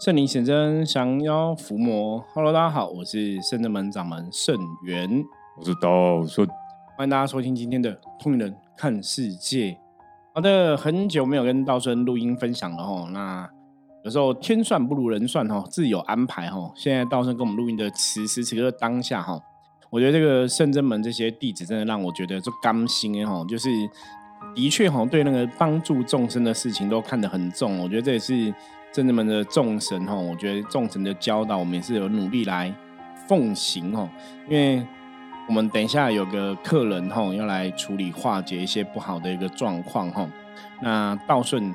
圣灵显真，降妖伏魔。Hello，大家好，我是圣真门掌门圣元，我是道顺，欢迎大家收听今天的《通灵人看世界》。好的，很久没有跟道顺录音分享了哈。那有时候天算不如人算哈，自有安排哈。现在道顺跟我们录音的此时此刻当下哈，我觉得这个圣真门这些弟子真的让我觉得就甘心哈，就是的确哈，对那个帮助众生的事情都看得很重。我觉得这也是。真正们的众神哈，我觉得众神的教导，我们也是有努力来奉行哦。因为我们等一下有个客人哈，要来处理化解一些不好的一个状况哈。那道顺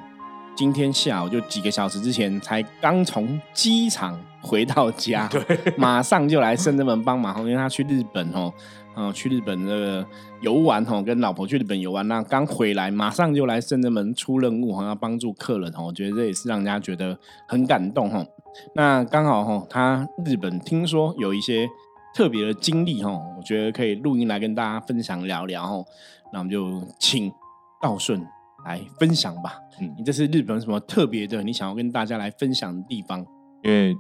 今天下午就几个小时之前才刚从机场回到家，对，马上就来深圳门帮忙，因为他去日本哦。嗯，去日本那个游玩哈，跟老婆去日本游玩，那刚回来马上就来圣真门出任务哈，要帮助客人哈，我觉得这也是让人家觉得很感动哈。那刚好哈，他日本听说有一些特别的经历哈，我觉得可以录音来跟大家分享聊聊哈。那我们就请道顺来分享吧。嗯，你这是日本什么特别的？你想要跟大家来分享的地方？因为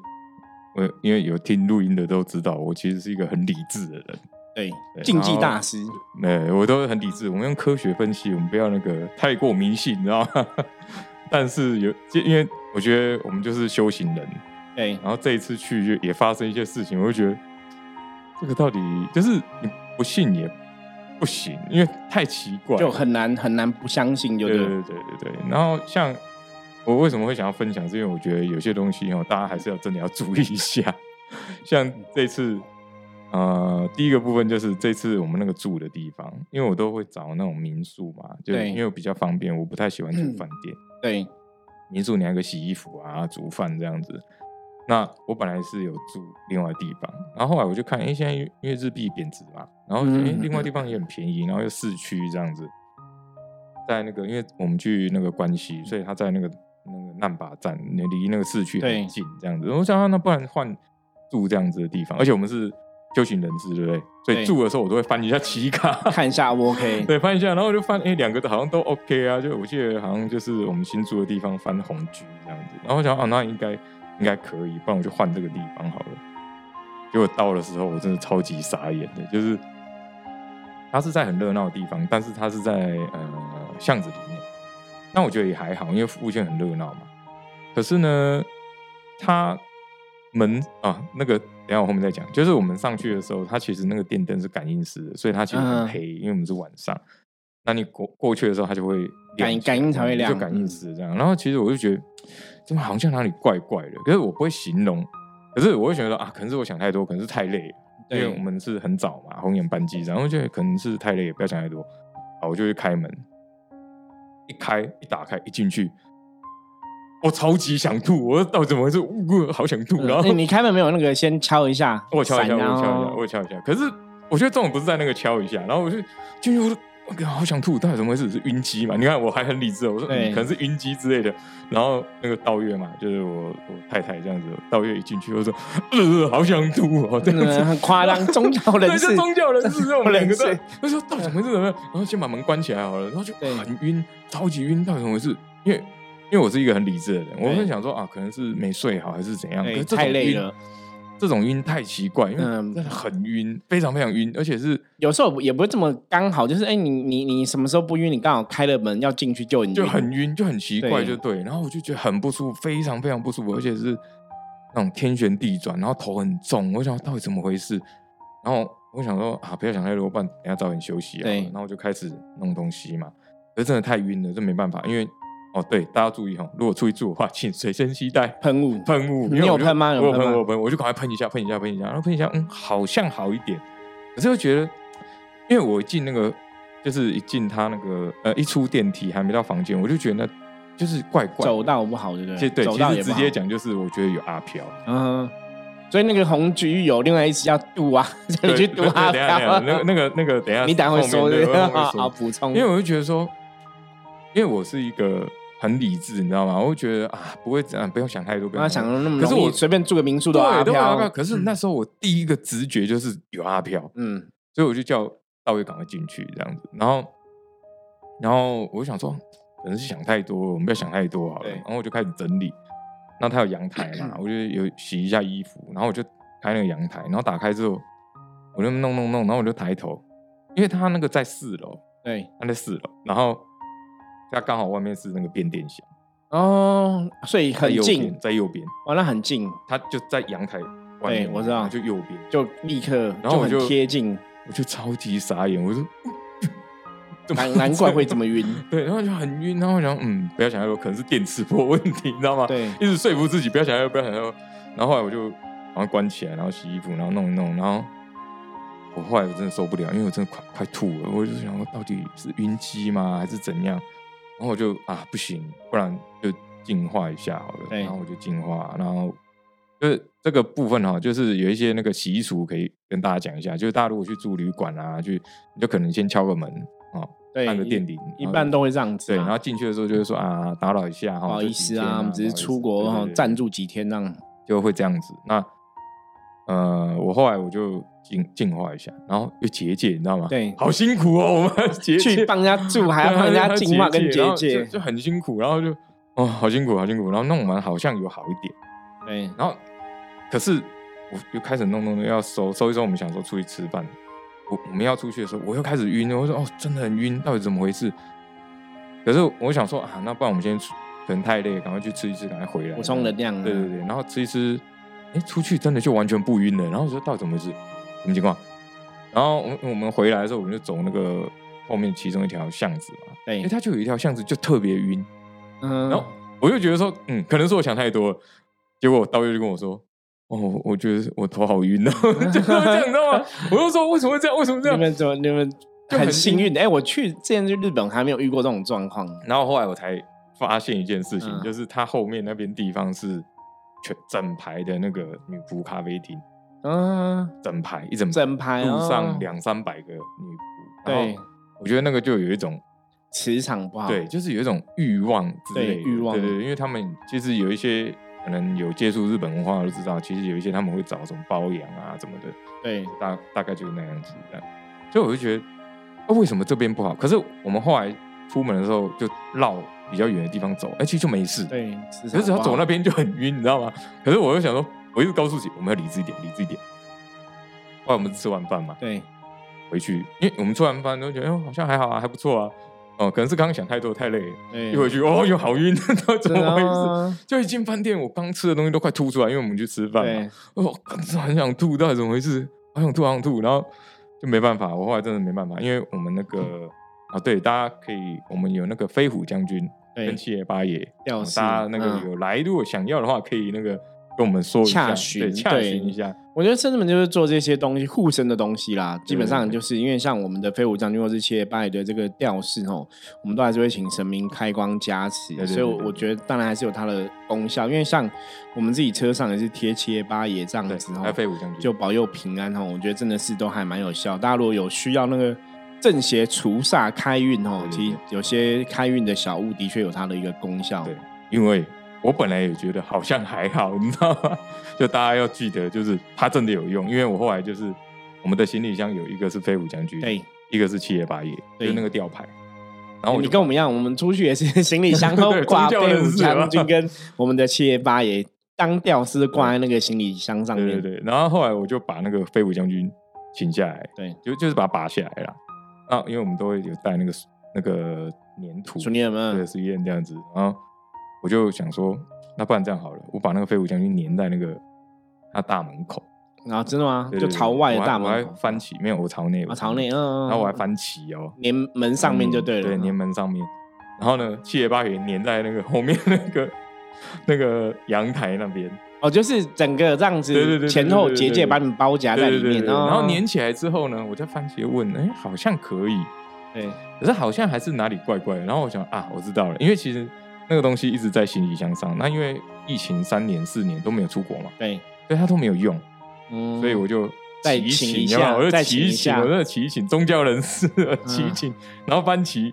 我因为有听录音的都知道，我其实是一个很理智的人。对，竞技大师，没，我都很理智。我们用科学分析，我们不要那个太过迷信，你知道吗？但是有，因为我觉得我们就是修行人，对。然后这一次去就也发生一些事情，我就觉得这个到底就是你不信也不行，因为太奇怪，就很难很难不相信，就对对对对对。然后像我为什么会想要分享，是因为我觉得有些东西哦，大家还是要真的要注意一下，像这次。呃，第一个部分就是这次我们那个住的地方，因为我都会找那种民宿嘛，就因为比较方便，我不太喜欢住饭店。对，民宿你还可以洗衣服啊、煮饭这样子。那我本来是有住另外地方，然后后来我就看，哎，现在因为日币贬值嘛，然后哎，另外地方也很便宜，然后又市区这样子，在那个因为我们去那个关西，所以他在那个那个难巴站，离那个市区很近，这样子。我想，那不然换住这样子的地方，而且我们是。修行人质，对不对？所以住的时候我都会翻一下旗卡，看一下 OK。对，翻一下，然后我就翻，哎，两个好像都 OK 啊。就我记得好像就是我们新住的地方翻红居这样子。然后我想，啊，那应该应该可以，不然我就换这个地方好了。结果到的时候，我真的超级傻眼的，就是它是在很热闹的地方，但是它是在呃巷子里面。那我觉得也还好，因为附近很热闹嘛。可是呢，它门啊那个。等下我后面再讲，就是我们上去的时候，它其实那个电灯是感应式的，所以它其实很黑，因为我们是晚上。那你过过去的时候，它就会感感应才会亮，就感应式这样。然后其实我就觉得，怎么好像哪里怪怪的？可是我不会形容，可是我会觉得啊，可能是我想太多，可能是太累，因为我们是很早嘛，红眼班机，然后就可能是太累，不要想太多。好，我就去开门，一开一打开一进去。我超级想吐，我到底怎么回事？我好想吐。然后你开门没有那个先敲一下，我敲一下，我敲一下，我敲一下。可是我觉得这种不是在那个敲一下，然后我就进去，我说我好想吐，到底怎么回事？是晕机嘛？你看我还很理智，我说可能是晕机之类的。然后那个道月嘛，就是我我太太这样子，道月一进去，我说呃好想吐哦，真的很夸张，宗教人士，宗教人士，我们两个在，他说到底怎么回事？怎么？然后先把门关起来好了，然后就很晕，超级晕，到底怎么回事？因为。因为我是一个很理智的人，我会想说啊，可能是没睡好还是怎样，太累了。这种晕太奇怪，因为真的很晕，非常非常晕，而且是有时候也不会这么刚好，就是哎，你你你什么时候不晕？你刚好开了门要进去救你，就很晕，就很奇怪，就对。然后我就觉得很不舒服，非常非常不舒服，而且是那种天旋地转，然后头很重。我想到底怎么回事？然后我想说啊，不要想太多，不然等下早点休息啊。然后我就开始弄东西嘛，可是真的太晕了，这没办法，因为。哦，对，大家注意哈，如果出去住的话，请随身携带喷雾。喷雾，你有喷吗？我喷，我喷，我就赶快喷一下，喷一下，喷一下，然后喷一下，嗯，好像好一点。可是又觉得，因为我进那个，就是一进他那个，呃，一出电梯还没到房间，我就觉得那就是怪怪，走道不好，对不对？对，其实直接讲就是，我觉得有阿飘。嗯，所以那个红橘有另外一次要渡啊，你去渡阿飘。那个那个那个，等下你等下会说的，好补充。因为我就觉得说，因为我是一个。很理智，你知道吗？我会觉得啊，不会这样，不用想太多，不要想那么可是我随便住个民宿都阿飘。可是那时候我第一个直觉就是有阿飘，嗯，所以我就叫大卫赶快进去这样子。然后，然后我就想说，可能是想太多，我们不要想太多好了。然后我就开始整理，那他有阳台嘛，我就有洗一下衣服，然后我就开那个阳台，然后打开之后，我就弄弄弄，然后我就抬头，因为他那个在四楼，对，他在四楼，然后它刚好外面是那个变电箱，哦，所以很近，，在右边，哇，那很近，它就在阳台外面，我知道就右边，就立刻然后我就贴近，我就超级傻眼，我说。难难怪会这么晕。对，然后就很晕，然后我想，嗯，不要想太多，可能是电磁波问题，你知道吗？对一直说服自己不要想太多，不要想太多。然后后来我就把它关起来，然后洗衣服，然后弄一弄，然后我后来我真的受不了，因为我真的快快吐了，我就想说到底是晕机吗，还是怎样？然后我就啊不行，不然就净化一下好了。对然后我就净化，然后就是这个部分哈，就是有一些那个习俗可以跟大家讲一下，就是大家如果去住旅馆啊，去你就可能先敲个门啊，对，按个电铃，一般都会这样子对，啊。然后进去的时候就是说啊，打扰一下哈，不好意思啊，我们只是出国哈对对，对暂住几天这样。就会这样子。那呃，我后来我就净净化一下，然后又结界，你知道吗？对好辛苦哦，我们要结界去帮人家住，还要帮人家净化跟结界就，就很辛苦，然后就哦，好辛苦，好辛苦，然后弄完好像有好一点，对，然后可是我又开始弄弄弄要收收一收，我们想说出去吃饭，我我们要出去的时候，我又开始晕了，我说哦，真的很晕，到底怎么回事？可是我想说啊，那不然我们先出，可能太累，赶快去吃一吃，赶快回来补充能量啊。对对对，然后吃一吃，哎，出去真的就完全不晕了。然后我说到底怎么回事？什么情况？然后我们我们回来的时候，我们就走那个后面其中一条巷子嘛，对哎，它就有一条巷子就特别晕。嗯，然后我就觉得说，嗯，可能是我想太多了。结果导游就跟我说，哦，我觉得我头好晕哦，就这样，你知道吗？我就说为什么会这样？为什么这样？你们怎么你们就很很幸运？哎，我去之前去日本还没有遇过这种状况。然后后来我才发现一件事情，嗯就是它后面那边地方是全整排的那个女仆咖啡厅。嗯，整排一整整排路哦上两三百个女仆，对，我觉得那个就有一种磁场不好。对，就是有一种欲望之对类的，欲望对对，对因为他们其实有一些可能有接触日本文化都知道，其实有一些他们会找什么包养啊什么的，对大大概就是那样子的，所以我就觉得，啊，为什么这边不好？可是我们后来出门的时候就绕比较远的地方走，哎、其实就没事，对，可是只要走那边就很晕，你知道吗？可是我又想说，我一直告诉自己，我们要理智一点，理智一点。后来我们吃完饭嘛，对回去，因为我们吃完饭都觉得，哦，好像还好啊，还不错啊。哦，可能是刚刚想太多，太累了，对，一回去，哦，又好晕，怎真的么回事？啊就一进饭店，我刚吃的东西都快吐出来，因为我们去吃饭对嘛。我，真的很想吐，到底怎么回事？好想吐，好想吐，然后就没办法，我后来真的没办法，因为我们那个啊，对，大家可以，我们有那个飞虎将军对跟七爷八爷，哦吊饰大家那个嗯有来，如果想要的话，可以那个跟我们说一下，洽询对，洽对询一下。我觉得圣子们就是做这些东西护身的东西啦，基本上就是因为像我们的飞虎将军或是七爷八爷的这个吊饰哦，我们都还是会请神明开光加持，所以我觉得当然还是有它的功效，因为像我们自己车上也是贴七爷八爷这样子，哦，飞虎将军，就保佑平安哦，我觉得真的是都还蛮有效。大家如果有需要那个正邪除煞开运哦，其实有些开运的小物的确有它的一个功效。对，因为我本来也觉得好像还好，你知道吗？就大家要记得，就是它真的有用，因为我后来就是我们的行李箱有一个是飞虎将军，对，一个是七爷八爷，就对是那个吊牌。然后你跟我们一样，我们出去也是行李箱都 挂飞虎将军跟我们的七爷八爷当吊丝挂在那个行李箱上面。对对对，然后后来我就把那个飞虎将军请下来，对就就是把它拔下来了。啊，因为我们都会有带那个那个粘土，对，？实验这样子。然后我就想说，那不然这样好了，我把那个飞虎将军粘在那个他大门口，然后真的吗？就朝外的大门我还翻起，没有，我朝内，啊，我朝内，嗯，然后我还翻起哦，粘门上面就对了，对，粘门上面。然后呢，七爷八爷粘在那个后面那个那个阳台那边，哦，就是整个这样子，对对对对前后结界把你们包夹在里面，然后粘起来之后呢，我再番茄问，哎，好像可以，对。可是好像还是哪里怪怪的。然后我想啊，我知道了，因为其实那个东西一直在行李箱上，那因为疫情三年四年都没有出国嘛，对，所以它都没有用，嗯。所以我就再祈请一请，有没有我就下再祈请，请一下。我真的祈请宗教人士的祈嗯请，然后翻旗，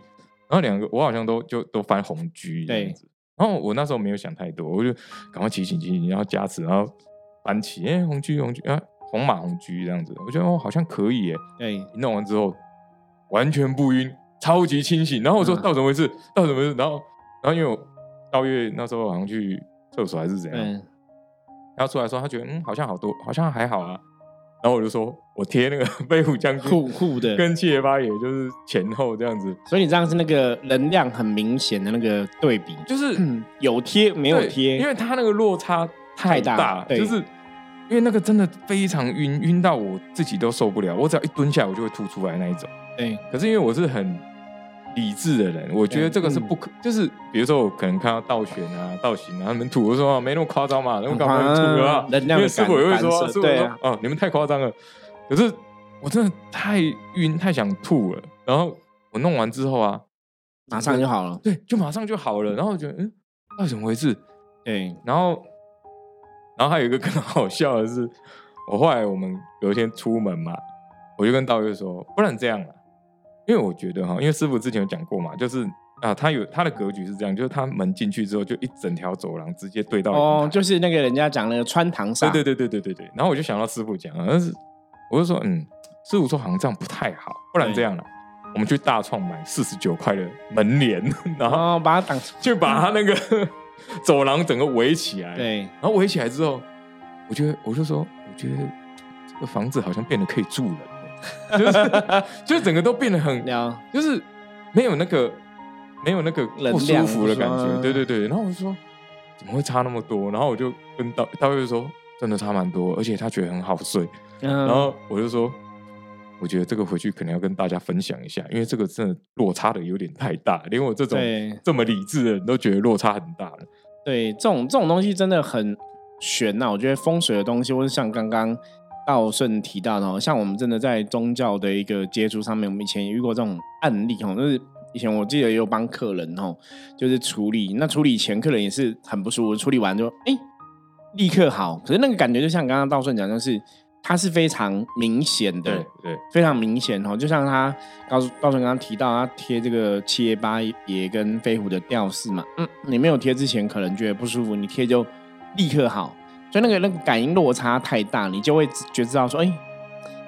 然后两个我好像都就都翻红居这样对。子。然后我那时候没有想太多，我就赶快祈请祈请，然后加持，然后搬起，哎，红居红居啊，红马红居这样子，我觉得哦好像可以耶。对一弄完之后完全不晕，超级清醒。然后我说嗯到底怎么回事？到底怎么回事？然后然后因为我到月那时候好像去厕所还是怎样，嗯，然后出来说他觉得嗯好像好多，好像还好啊。然后我就说我贴那个 飞虎将军酷酷的，跟七爷八爷就是前后这样子，所以你这样是那个能量很明显的那个对比，就是嗯，有贴没有贴，因为他那个落差太太大对就是因为那个真的非常晕，晕到我自己都受不了，我只要一蹲下我就会吐出来那一种。对可是因为我是很理智的人，我觉得这个是不可，就是比如说我可能看到道玄啊、道行啊他们吐，我说、啊、没那么夸张嘛，那么干嘛吐了啊？能量因为师傅也会说，师傅说对啊哦，你们太夸张了。可是我真的太晕，太想吐了。然后我弄完之后啊，马上就好了。对，就马上就好了。然后我觉得，嗯，到底怎么回事？对，然后，然后还有一个更好笑的是，我后来我们有一天出门嘛，我就跟道月说，不然这样啊，因为我觉得哈，因为师傅之前有讲过嘛，就是啊，他有他的格局是这样，就是他门进去之后，就一整条走廊直接对到哦，就是那个人家讲那个穿堂煞，对对对对对对对。然后我就想到师傅讲，但是我就说，嗯，师傅说好像这样不太好，不然这样了，我们去大创买四十九块的门帘，然后哦，把它挡，就把它那个 走廊整个围起来。对，然后围起来之后，我觉得我就说，我觉得这个房子好像变得可以住了，就是 就是整个都变得很，了，就是没有那个没有那个不舒服的感觉，对对对。然后我就说怎么会差那么多？然后我就跟道道月说，真的差蛮多，而且他觉得很好睡。然然后我就说。我觉得这个回去可能要跟大家分享一下，因为这个真的落差的有点太大，连我这种这么理智的人都觉得落差很大了。对，这种这种东西真的很悬呐、我觉得风水的东西，或者像刚刚道顺提到的哦，像我们真的在宗教的一个接触上面，我们以前也遇过这种案例哦，就是以前我记得也有帮客人哦，就是处理，那处理前客人也是很不舒服，处理完就哎立刻好，可是那个感觉就像刚刚道顺讲，就是它是非常明显的，对对。非常明显哦，就像他告诉道顺刚刚提到，他贴这个七爷八爷跟飞虎的吊饰嘛，嗯，你没有贴之前可能觉得不舒服，你贴就立刻好，所以那个那个感应落差太大，你就会觉知道说，哎、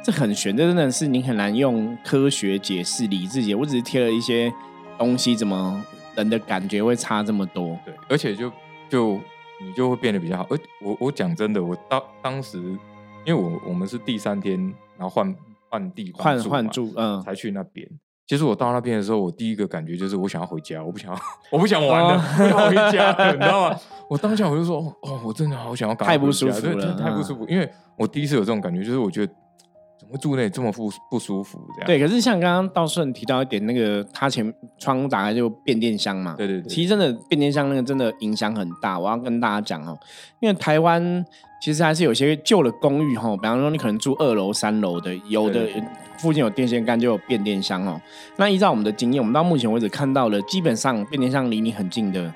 这很悬，这真的是你很难用科学解释、理智解，我只是贴了一些东西，怎么人的感觉会差这么多？对，而且就就你就会变得比较好。而我我讲真的，我当当时，因为我我们是第三天，然后换换地方换换住，嗯，才去那边。其实我到那边的时候，我第一个感觉就是我想要回家，我不想要，我不想玩了，哦我想回家了，你知道吗？我当下我就说，哦哦，我真的好想要赶快太不回家对舒服了嗯对太不舒服，因为我第一次有这种感觉，就是我觉得怎么会住那里这么不不舒服这样？对，可是像刚刚道顺提到一点，那个他前窗打开就变电箱嘛，对对对其实真的变电箱那个真的影响很大，我要跟大家讲哦，因为台湾其实还是有些旧的公寓哈，比方说你可能住二楼、三楼的，有的附近有电线杆就有变电箱哦。那依照我们的经验，我们到目前为止看到了，基本上变电箱离你很近的，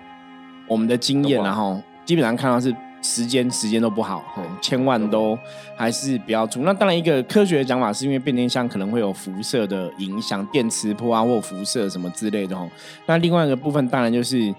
我们的经验然后基本上看到是时间时间都不好，千万都还是不要住。那当然，一个科学的讲法是因为变电箱可能会有辐射的影响，电磁波啊或辐射什么之类的哦。那另外一个部分当然就是因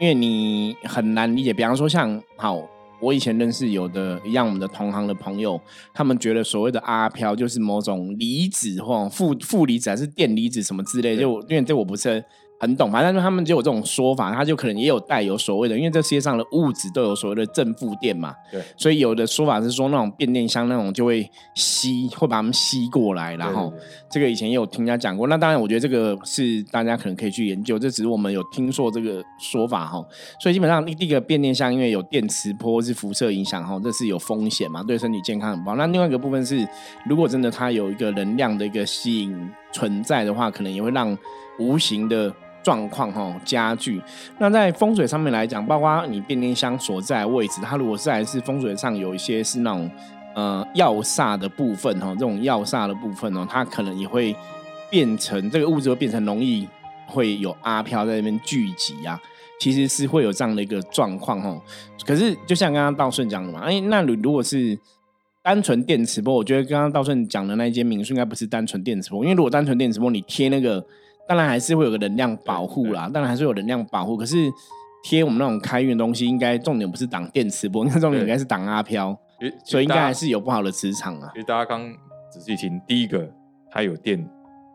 为你很难理解，比方说像好。我以前认识有的一样，我们的同行的朋友，他们觉得所谓的阿飘就是某种离子或负负离子还是电离子什么之类的，就因为这我不是很懂，反正他们就有这种说法，他就可能也有带有所谓的，因为这世界上的物质都有所谓的正负电嘛，对所以有的说法是说那种变电箱那种就会吸，会把它们吸过来，然后这个以前也有听人家讲过。那当然，我觉得这个是大家可能可以去研究，这只是我们有听说这个说法哈。所以基本上第一个变电箱因为有电磁波是辐射影响哈，这是有风险嘛，对身体健康很不好。那另外一个部分是，如果真的它有一个能量的一个吸引存在的话，可能也会让无形的。状况哈加剧，那在风水上面来讲，包括你变电箱所在位置，它如果是还是风水上有一些是那种呃药煞的部分哈，这种药煞的部分哦，它可能也会变成这个物质会变成容易会有阿飘在那边聚集啊，其实是会有这样的一个状况哦。可是就像刚刚道顺讲的嘛，哎，那如如果是单纯电磁波，我觉得刚刚道顺讲的那一间民宿应该不是单纯电磁波，因为如果单纯电磁波，你贴那个当然还是会有个能量保护啦，当然还是有能量保护，可是。贴我们那种开运的东西，应该重点不是挡电磁波，那重点应该是挡阿飘，所以应该还是有不好的磁场啊其。实大家刚仔细听，第一个它有电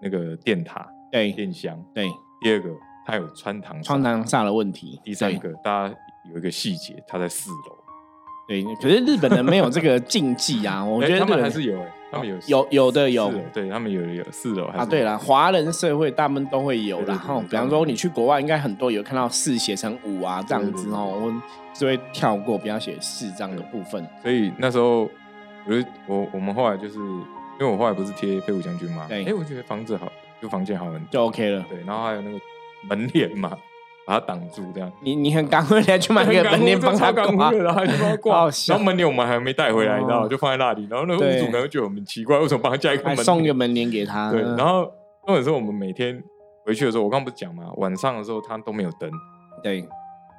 那个电塔、对电箱；对，第二个它有穿堂煞窗堂煞的问题。第三对个大家有一个细节，它在四楼。对，可是日本人没有这个禁忌啊，我觉得 他们还是有哎、他们有有有的有。对他们有有四楼还啊，是对了，华人社会大部分都会有对对啦。哈，对对比方说你去国外，应该很多有看到四写成五啊这样子哦，我就会跳过，不要写四这样的部分。所以那时候，我就我我们后来就是，因为我后来不是贴飞虎将军嘛，对。哎、我觉得房子好，就房间好很，就 OK 了。对，然后还有那个门帘嘛，把它挡住这样。你你很赶快来去买个 门帘帮他刚挂，然后还去帮他挂，然后门帘我们还没带回来，哦你知道吗？就放在那里，然后那个屋主可能觉得我们奇怪，为什么帮他加一个门帘？送一个门帘给他。对，嗯然后重点是我们每天回去的时候，我刚刚不是讲嘛，晚上的时候它都没有灯，对。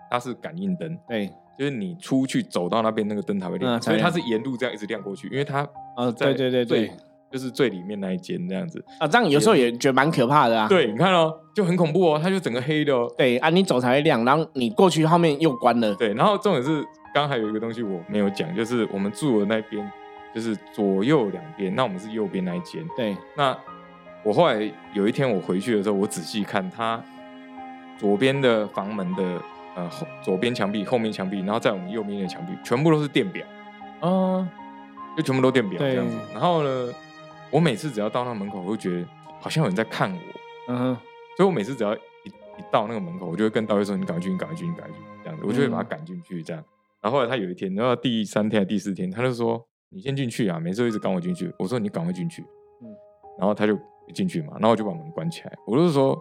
它是感应灯，对，就是你出去走到那边那个灯才会亮，嗯所以它是沿路这样一直亮过去，因为它哦，在对对对对。最，就是最里面那一间这样子。啊，这样有时候也觉得蛮可怕的啊。对，你看哦，就很恐怖哦，它就整个黑的哦。对啊，你走才会亮，然后你过去后面又关了。对，然后重点是，刚刚还有一个东西我没有讲，就是我们住的那边，就是左右两边，那我们是右边那一间。对那我后来有一天我回去的时候，我仔细看它左边的房门的呃后左边墙壁、后面墙壁，然后在我们右边的墙壁，全部都是电表，啊，就全部都电表对这样子。然后呢，我每次只要到那门口，我就觉得好像有人在看我，嗯哼，所以我每次只要一一到那个门口，我就会跟导游说：“你赶快进去，你赶快进去，你赶快进去。”这样子，我就会把他嗯赶进去。这样，然后后来他有一天，然后第三天还第四天，他就说：“你先进去啊！”每次都一直赶我进去。我说：“你赶快进去。”嗯然后他就进去嘛，然后我就把门关起来。我就是说，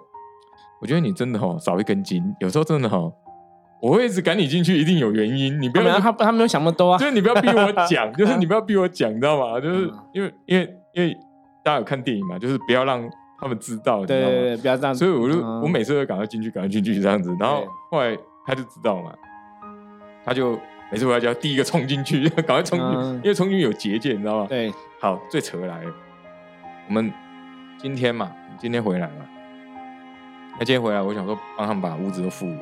我觉得你真的哦少一根筋，有时候真的哦，我会一直赶你进去，一定有原因。你不要他他没有想那么多啊就。是你不要逼我讲，就是你 不要逼我讲，你知道吗？就是嗯因为因为因为大家有看电影嘛，就是不要让他们知道，对对对，不要这样。所以我就、嗯我每次都赶快进去，赶快进去这样子。然后对后来他就知道嘛，他就每次回来就要第一个冲进去，赶快冲进去，嗯因为冲进去有结界，你知道吗？对好，最扯的来了，我们今天嘛，今天回来嘛，那今天回来，我想说帮他们把屋子都复原，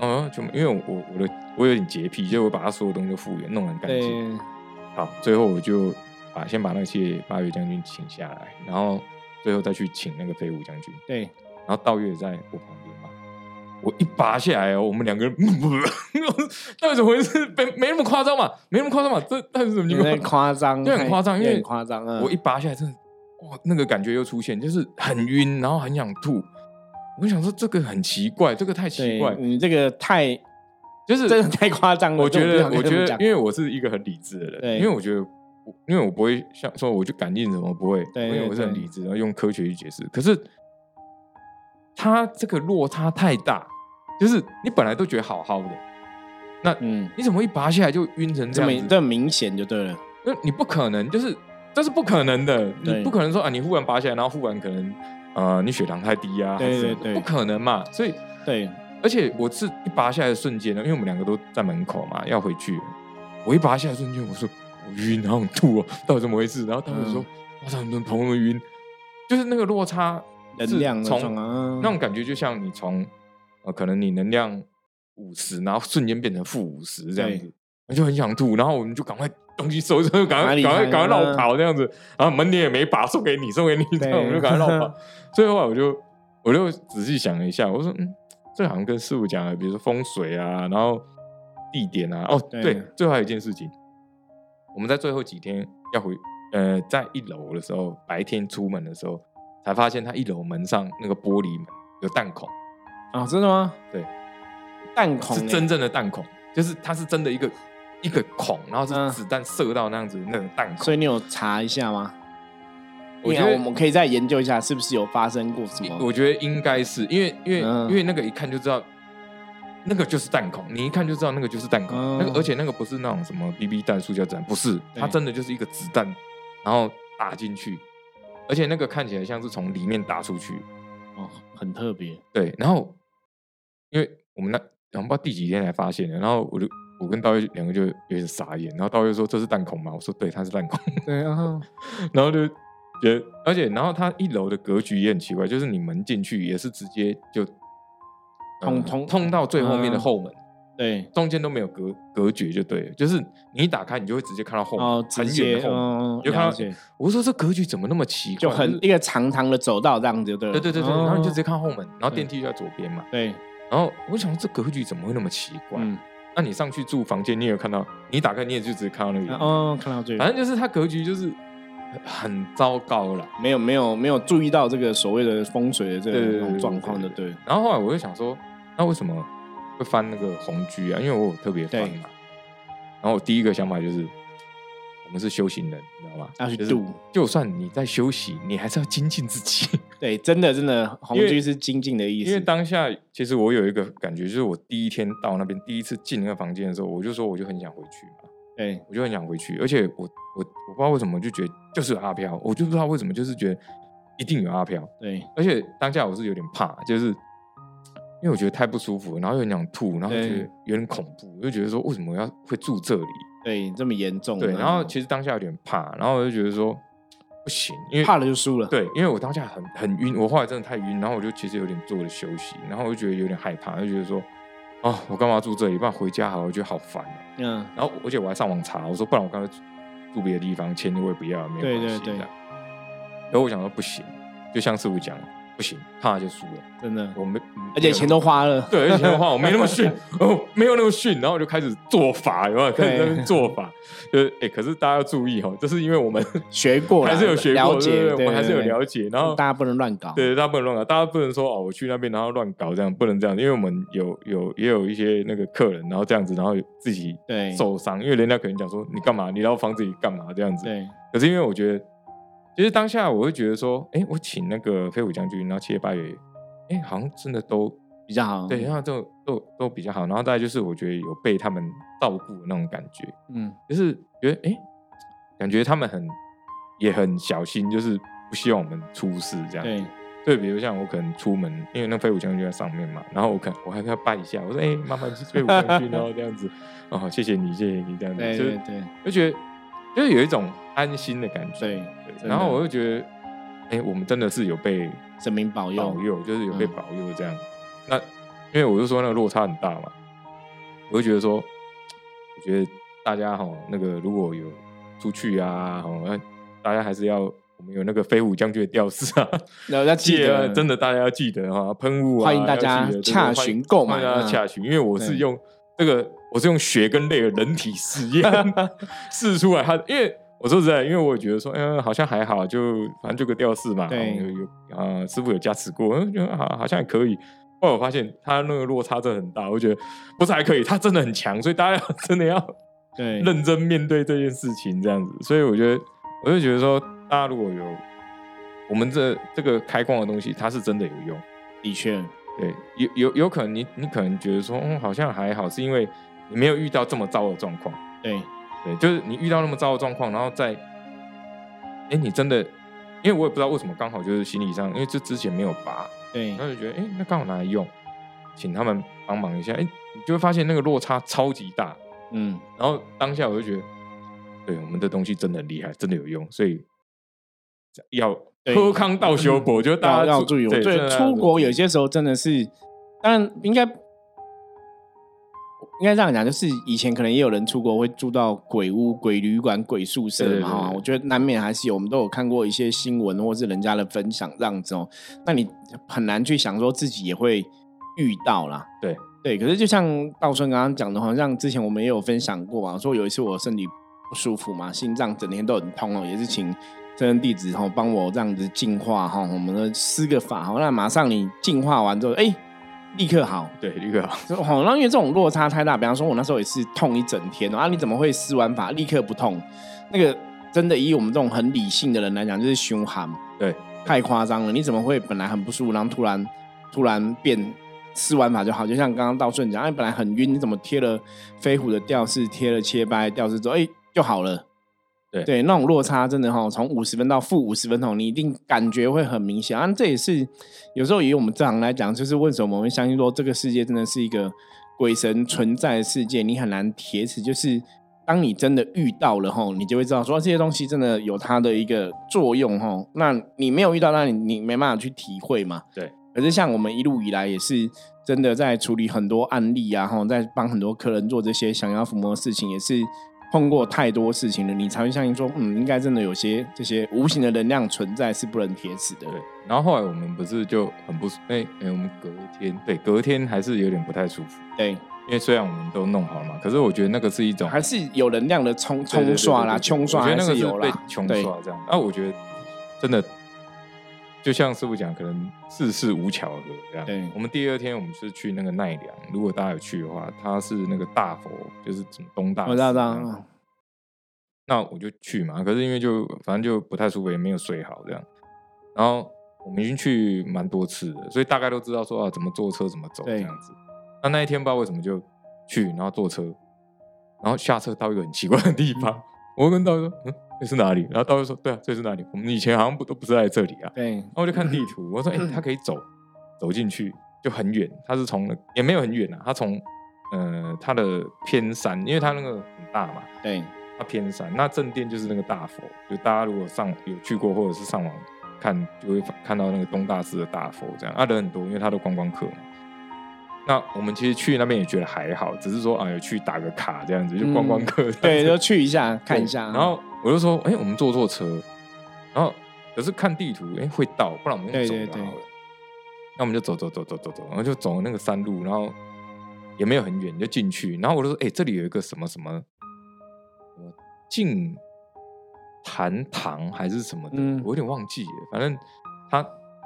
嗯，就因为我我我的我有点洁癖，就我把他所有东西都复原，弄得很干净。好，最后我就把先把那个谢八月将军请下来，然后最后再去请那个飞虎将军。对，然后道月也在我旁边嘛，我一拔下来哦，我们两个人，到底怎么回事？没没那么夸张嘛，没那么夸张嘛，这到底是怎么情有点况？夸张，就很夸张因为很夸张啊。我一拔下来，真的哇，那个感觉又出现，就是很晕，然后很想吐。我就想说这个很奇怪，这个太奇怪，你这个太就是真的太夸张了。我觉得，我觉得，因为我是一个很理智的人，因为我觉得我，因为我不会像说我就感应什么不会，对因为我是很理智，然后用科学去解释。可是它这个落差太大，就是你本来都觉得好好的，那嗯，你怎么一拔下来就晕成这这么样子？这么明显就对了。那你不可能，就是这是不可能的，对你不可能说啊，你忽然拔下来，然后忽然可能呃你血糖太低啊，对还是什么对对不可能嘛。所以对，而且我是一拔下来的瞬间呢，因为我们两个都在门口嘛，要回去。我一拔下来的瞬间，我说我晕，然后很吐哦，到底怎么回事？然后他们说，嗯哇操，你怎么头那么晕？就是那个落差是能量的从那种感觉，就像你从呃，可能你能量五十，然后瞬间变成负五十这样子，我就很想吐，然后我们就赶快东西收一收，赶快赶快赶快绕嗯跑这样子，然后门帘也没把，送给你，送给你，这样我们就赶快绕跑。所以后来我就我就仔细想了一下，我说嗯，这好像跟师傅讲的，比如说风水啊，然后地点啊，哦对对，最后还有一件事情，我们在最后几天要回呃，在一楼的时候，白天出门的时候，才发现他一楼门上那个玻璃门有弹孔，啊，真的吗？对，弹孔欸是真正的弹孔，就是它是真的一个一个孔，然后嗯是子弹射到那样子那种弹孔。所以你有查一下吗？我觉得我们可以再研究一下，是不是有发生过什么？我觉得应该是因为因为、嗯因为那个一看就知道，那个就是弹孔，你一看就知道那个就是弹孔。嗯那个而且那个不是那种什么 BB 弹、塑胶弹，不是，它真的就是一个子弹，然后打进去，而且那个看起来像是从里面打出去。哦，很特别。对，然后因为我们那我们不知道第几天才发现的，然后我就我跟道月两个就有点傻眼，然后道月说这是弹孔吗？我说对，它是弹孔。对，然后然后就觉得，而且然后它一楼的格局也很奇怪，就是你门进去也是直接就呃通通通到最后面的嗯后门，对，中间都没有隔隔绝就对了，就是你一打开，你就会直接看到后门，哦，很远的后门。嗯，你就看到我说这格局怎么那么奇怪？就很一个长长的走道这样子，对了。对对对对，然后你就直接哦看后门，然后电梯就在左边嘛。对，然后我想这格局怎么会那么奇怪？嗯，那你上去住房间，你也有看到，你打开你也就只看到那个哦，看到这个，反正就是它格局就是很很糟糕了。没有没有没有注意到这个所谓的风水的这种状况的，对对然后后来我就想说，那为什么会翻那个红居啊？因为我有特别翻嘛。然后我第一个想法就是，我们是修行人，你知道吗？就是要去度就算你在休息，你还是要精进自己。对，真的真的，红因为居是精进的意思因为思，当下其实我有一个感觉，就是我第一天到那边，第一次进那个房间的时候，我就说我就很想回去嘛，对我就很想回去，而且我我我不知道为什么就觉得就是有阿飘，我就不知道为什么就是觉得一定有阿飘，对而且当下我是有点怕，就是因为我觉得太不舒服，然后又很想吐，然后觉得有点恐怖，我就觉得说为什么要会住这里？对，这么严重，对，然后其实当下有点怕，然后我就觉得说不行，因为怕了就输了，对，因为我当下很很晕，我后来真的太晕，然后我就其实有点做了休息，然后我就觉得有点害怕，就觉得说，哦，我干嘛住这里？不然回家好了，我觉得好烦哦。嗯，然后而且我还上网查，我说不然我干脆住别的地方，钱我也不要，没有对关系。对对对然后我想说不行，就像师傅讲，不行，怕就输了，真的，我没，而且钱都花了，对，而且钱都花我没那么 逊，哦，没有那么逊，然后我就开始做法，有没有？开始做法，就是哎，可是大家要注意哦，这是因为我们 学过还是有学过，了解，我们还是有了解，然后大家不能乱搞，对，大家不能乱搞，大家不能说哦，我去那边然后乱搞这样，不能这样，因为我们有有也有一些那个客人，然后这样子，然后自己对受伤，因为人家可能讲说你干嘛，你到房子里干嘛这样子。对可是因为我觉得，其实当下我会觉得说，哎，我请那个飞虎将军，然后七爷八爷，哎，好像真的都比较好，对，然后都都都比较好，然后大概就是我觉得有被他们照顾的那种感觉，嗯，就是觉得哎，感觉他们很也很小心，就是不希望我们出事这样。对。对，比如像我可能出门，因为那飞虎将军在上面嘛，然后我可我还跟他拜一下，我说：“哎、麻烦是飞虎将军哦，这样子。哦，谢谢你，谢谢你这样子。”对就是对对。就觉得就是有一种安心的感觉。对，对然后我就觉得，哎、我们真的是有被神明保佑。保，佑，就是有被嗯保佑这样。那因为我就说那个落差很大嘛，我就觉得说，我觉得大家哈那个如果有出去啊，哈，那大家还是要我们有那个飞虎将军的吊饰啊，然后要记得。真的大家要记得哈，喷雾啊，欢迎大家洽询购买大家嗯洽询，因为我是用这个，我是用血跟泪的人体试验 试出来它，因为我说实在，因为我觉得说，嗯，好像还好，就反正就个吊饰嘛，对有有啊，师傅有加持过，嗯，觉得好好像还可以。后来我发现他那个落差真的很大，我觉得不是还可以，他真的很强，所以大家要 真的要对认真面对这件事情，这样子。所以我觉得，我就觉得说，大家如果有我们这这个开光的东西，它是真的有用。的确，对，有有有可能你你可能觉得说，嗯，好像还好，是因为你没有遇到这么糟的状况。对对，就是你遇到那么糟的状况，然后再，哎，你真的，因为我也不知道为什么刚好就是心理上，因为这之前没有拔，对然后就觉得，哎，那刚好拿来用，请他们帮忙一下，哎，你就会发现那个落差超级大。嗯，然后当下我就觉得，对我们的东西真的很厉害，真的有用，所以要对喝康道修博，我觉得大要家要注意，我对出国有些时候真的是，当然应该应该这样讲，就是以前可能也有人出国会住到鬼屋、鬼旅馆、鬼宿舍嘛哈，我觉得难免还是有，我们都有看过一些新闻或是人家的分享这样子哦。那你很难去想说自己也会遇到啦，对对。可是就像道顺刚刚讲的，好像之前我们也有分享过嘛，说有一次我身体不舒服嘛，心脏整天都很痛哦，也是请真人弟子哈帮我这样子净化哈，我们的施个法哈，那马上你净化完之后，哎、立刻好。对立刻好，就好，那因为这种落差太大，比方说我那时候也是痛一整天哦啊，你怎么会施完法立刻不痛？那个真的以我们这种很理性的人来讲，就是凶悍，对太夸张了。你怎么会本来很不舒服，然后突然突然变施完法就好？就像刚刚道顺讲，哎，本来很晕，你怎么贴了飞虎的吊饰，贴了切掰吊饰之后，哎，就好了。对对，那种落差真的哈，从五十分到负五十分哦，你一定感觉会很明显。啊，这也是有时候以我们这行来讲，就是为什么我们相信说这个世界真的是一个鬼神存在的世界，你很难铁齿。就是当你真的遇到了吼，你就会知道说这些东西真的有它的一个作用吼。那你没有遇到，那你你没办法去体会嘛。对。可是像我们一路以来也是真的在处理很多案例啊，吼，在帮很多客人做这些降妖伏魔的事情，也是碰过太多事情了，你才会相信说，嗯，应该真的有些这些无形的能量存在是不能铁齿的。对。然后后来我们不是就很不舒，哎哎，我们隔天对隔天还是有点不太舒服，对因因为虽然我们都弄好了嘛，可是我觉得那个是一种还是有能量的冲冲刷啦，冲刷还有是被啦，冲对刷这样。那我觉得真的就像师傅讲，可能世事无巧合这样。对我们第二天我们是去那个奈良，如果大家有去的话，他是那个大佛，就是东大寺我知道，知这样道，那我就去嘛，可是因为就反正就不太舒服，也没有睡好这样。然后我们已经去蛮多次了，所以大概都知道说啊怎么坐车怎么走这对样子。那那一天不知道为什么就去，然后坐车，然后下车到一个很奇怪的地方，我就跟导游说：“嗯，这是哪里？”然后导游说：“对啊，这是哪里？我们以前好像不都不是在这里啊。”对，然后我就看地图，我说：“哎、他可以走走进去，就很远。他是从那也没有很远啊，他从呃他的偏山，因为他那个很大嘛，对，他偏山，那正殿就是那个大佛，就大家如果上有去过或者是上网看，就会看到那个东大寺的大佛这样，啊人很多，因为他的观光客嘛。那我们其实去那边也觉得还好，只是说啊有去打个卡这样子，就观光客对，就去一下看一下，然后我就说，哎、我们坐坐车，然后可是看地图，哎、会到，不然我们就走了。那我们就走走走走走走，然后就走那个山路，然后也没有很远，就进去。然后我就说，哎、这里有一个什么什么什么净坛堂还是什么的，嗯我有点忘记了。反正他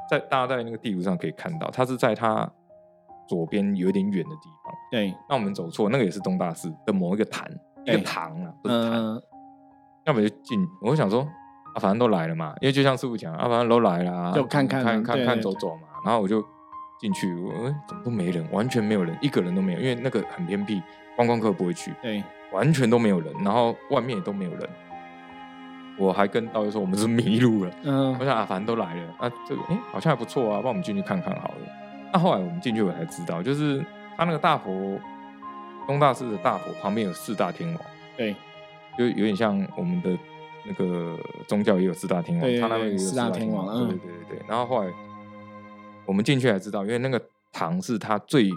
在大家在那个地图上可以看到，他是在他左边有一点远的地方。对，那我们走错，那个也是东大寺的某一个坛，一个对堂啊，不是坛。嗯，要么就进，我就想说啊，反正都来了嘛，因为就像师傅讲啊，反正都来了啊，就看看啊看看看走走嘛。然后我就进去，我哎怎么都没人，完全没有人，一个人都没有，因为那个很偏僻，观光客不会去，对，完全都没有人，然后外面也都没有人。我还跟导游说我们是迷路了，嗯我，想啊，反正都来了，啊，这个哎好像还不错啊，帮我们进去看看好了。那后来我们进去我才知道，就是他那个大佛，东大寺的大佛旁边有四大天王。对，就有点像我们的那个宗教也有四大天王，他那边也有四大天王嗯对对对对。然后后来我们进去才知道，因为那个堂是他最，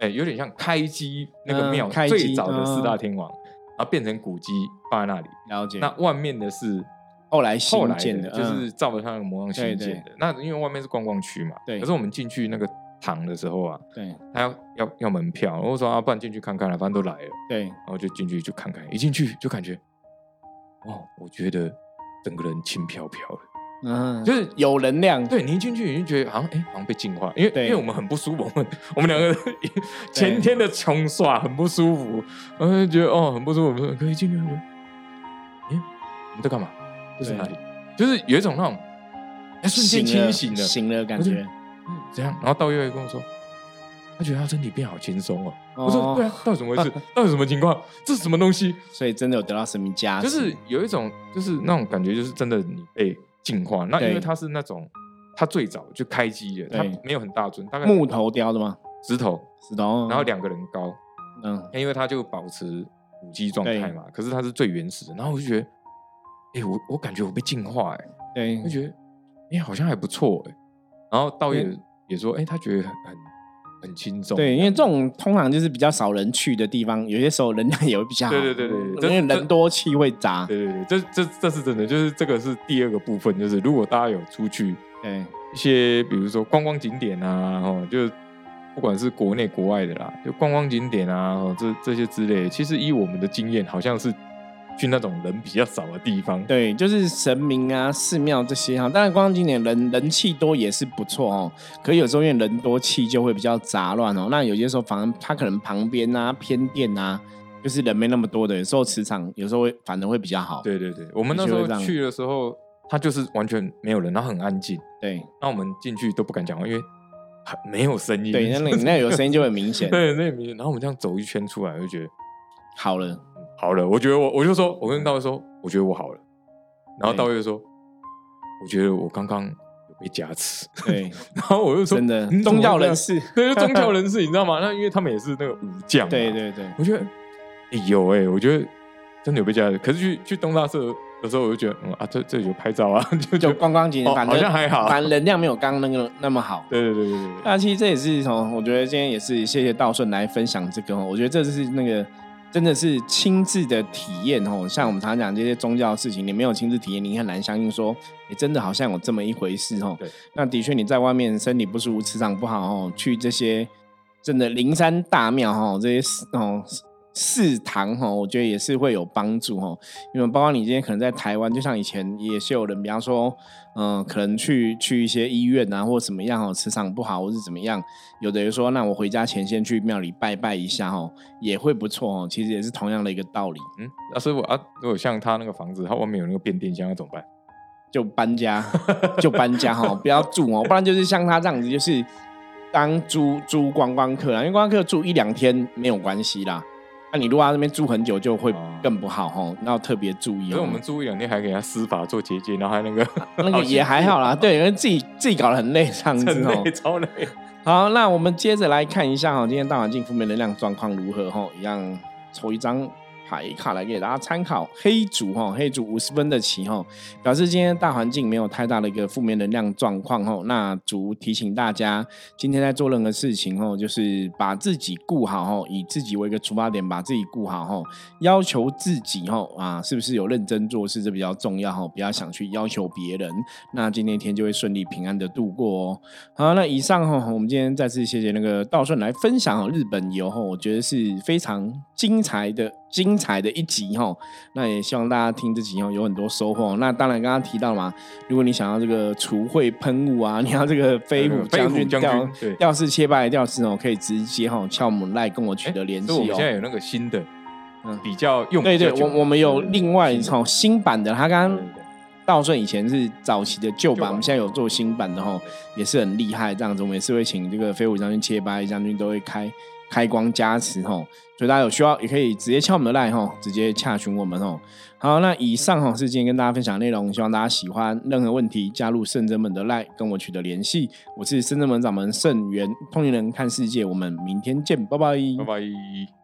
哎、有点像开基那个庙、最早的四大嗯天王，然后变成古迹放在那里。了解。那外面的是后来后来新建的，的，就是嗯照着他那个模样新建的。那因为外面是观光区嘛，对可是我们进去那个堂的时候啊，对他要要要门票，我说啊，不然进去看看了，反正都来了。对，然后就进去就看看，一进去就感觉，哦，我觉得整个人轻飘飘的，嗯，就是有能量，对你一进去你就觉得好像哎，好像被净化，因为因对为我们很不舒服，我们我们两个 前天的穷耍很不舒服，然后就觉得哦很不舒服，可以进去，我觉得，哎，我们在干嘛？这是哪里？就是有一种那种，哎，瞬间清醒的，醒了感觉。嗯怎样，然后道月跟我说。他觉得他身体变好轻松哦。我说哦对啊，到底怎么回事？到底什么情况？这是什么东西？所以真的有得到神明加持，就是有一种，就是那种感觉，就是真的你被净化。那因为对它是那种，他最早就开机的，他没有很大尊，大概木头雕的吗？石头，石头，然后两个人高，嗯，因为他就保持古迹状态嘛。可是他是最原始的，然后我就觉得，哎，我我感觉我被净化，哎，对就，觉得，哎，好像还不错，哎。然后导演也说，哎，他觉得很很很轻松。对，因为这种通常就是比较少人去的地方，有些时候人量也会比较好，对对对对对因为人多气会杂，对对对，这这这是真的，就是这个是第二个部分，就是如果大家有出去对一些，比如说观光景点啊，哦，就不管是国内国外的啦，就观光景点啊，哦，这这些之类，其实以我们的经验，好像是去那种人比较少的地方。对，就是神明啊、寺庙这些哈。当然，观光景点人人气多也是不错哦。可有时候因为人多气就会比较杂乱哦。那有些时候反而它可能旁边啊、偏店啊，就是人没那么多的，有时候磁场有时候会反而会比较好。对对对，我们那时候去的时候，它就是完全没有人，然后很安静，对那我们进去都不敢讲话，因为很没有声音。对，那那那有声音就很明显。对，那也明显。然后我们这样走一圈出来，就觉得。好了，好了，我觉得我我就说，我跟大卫说，我觉得我好了。然后大卫就说，我觉得我刚刚有被加持。对，然后我就说，宗教人士，对，就宗教人士，你知道吗？那因为他们也是那个武将。对，对对，我觉得、欸有哎、我觉得真的有被加持。可是去去东大社的时候，我就觉得，嗯啊，这这里有拍照啊，就就就观光景反正好像还好反正能量没有刚刚那个那么好。对对对对对对。那其实这也是从，我觉得今天也是谢谢道顺来分享这个哦，我觉得这是那个真的是亲自的体验哦。像我们常常讲这些宗教的事情，你没有亲自体验，你很难相信说，你真的好像有这么一回事哦。对，那的确你在外面身体不舒服、磁场不好哦，去这些真的灵山大庙哦，这些哦。四堂哈，我觉得也是会有帮助哈，因为包括你今天可能在台湾，就像以前也是有人，比方说，嗯，可能去去一些医院啊，或怎么样哦，磁场不好或是怎么样，有的人说，那我回家前先去庙里拜拜一下哦，也会不错哦。其实也是同样的一个道理。嗯，那师傅啊，如果像他那个房子，他外面有那个变电箱，要怎么办？就搬家，就搬家哈，不要住哦，不然就是像他这样子，就是当租租观光客啊，因为观光客住一两天没有关系啦。那你如果在那边住很久，就会更不好哈，要特别注意。所以我们住一两天，还给他施法做结界，然后还那个那个也还好啦。对，因为自己自己搞得很累，这样子哦，超累。好，那我们接着来看一下哈，今天大环境负面能量状况如何哈？一样抽一张。牌卡来给大家参考，黑主哈，黑主五十分的棋哈，表示今天大环境没有太大的一个负面能量状况哈。那主提醒大家，今天在做任何事情哈，就是把自己顾好哈，以自己为一个出发点，把自己顾好哈，要求自己哈啊，是不是有认真做事，这比较重要哈，不要想去要求别人，那今天一天就会顺利平安的度过哦。好，那以上哈，我们今天再次谢谢那个道顺来分享日本游哈，我觉得是非常精彩的。精彩的一集哈，那也希望大家听这集哦有很多收获。那当然刚刚提到嘛，如果你想要这个除秽喷雾啊，你要这个飞虎将军吊吊饰切拜吊饰哦，可以直接哈敲我们来跟我取得联系哦。我现在有那个新的，嗯，比较用对对，我我们有另外一套新版的，他刚刚道顺以前是早期的旧版，我们现在有做新版的哈，也是很厉害。这样子我们也是会请这个飞虎将军切拜将军都会开。开光加持吼，所以大家有需要也可以直接敲我们的 line 吼，直接洽询我们吼。好，那以上吼是今天跟大家分享内容，希望大家喜欢。任何问题加入圣真门的 line 跟我取得联系。我是圣真门掌门圣元通灵人看世界，我们明天见，拜拜，拜拜。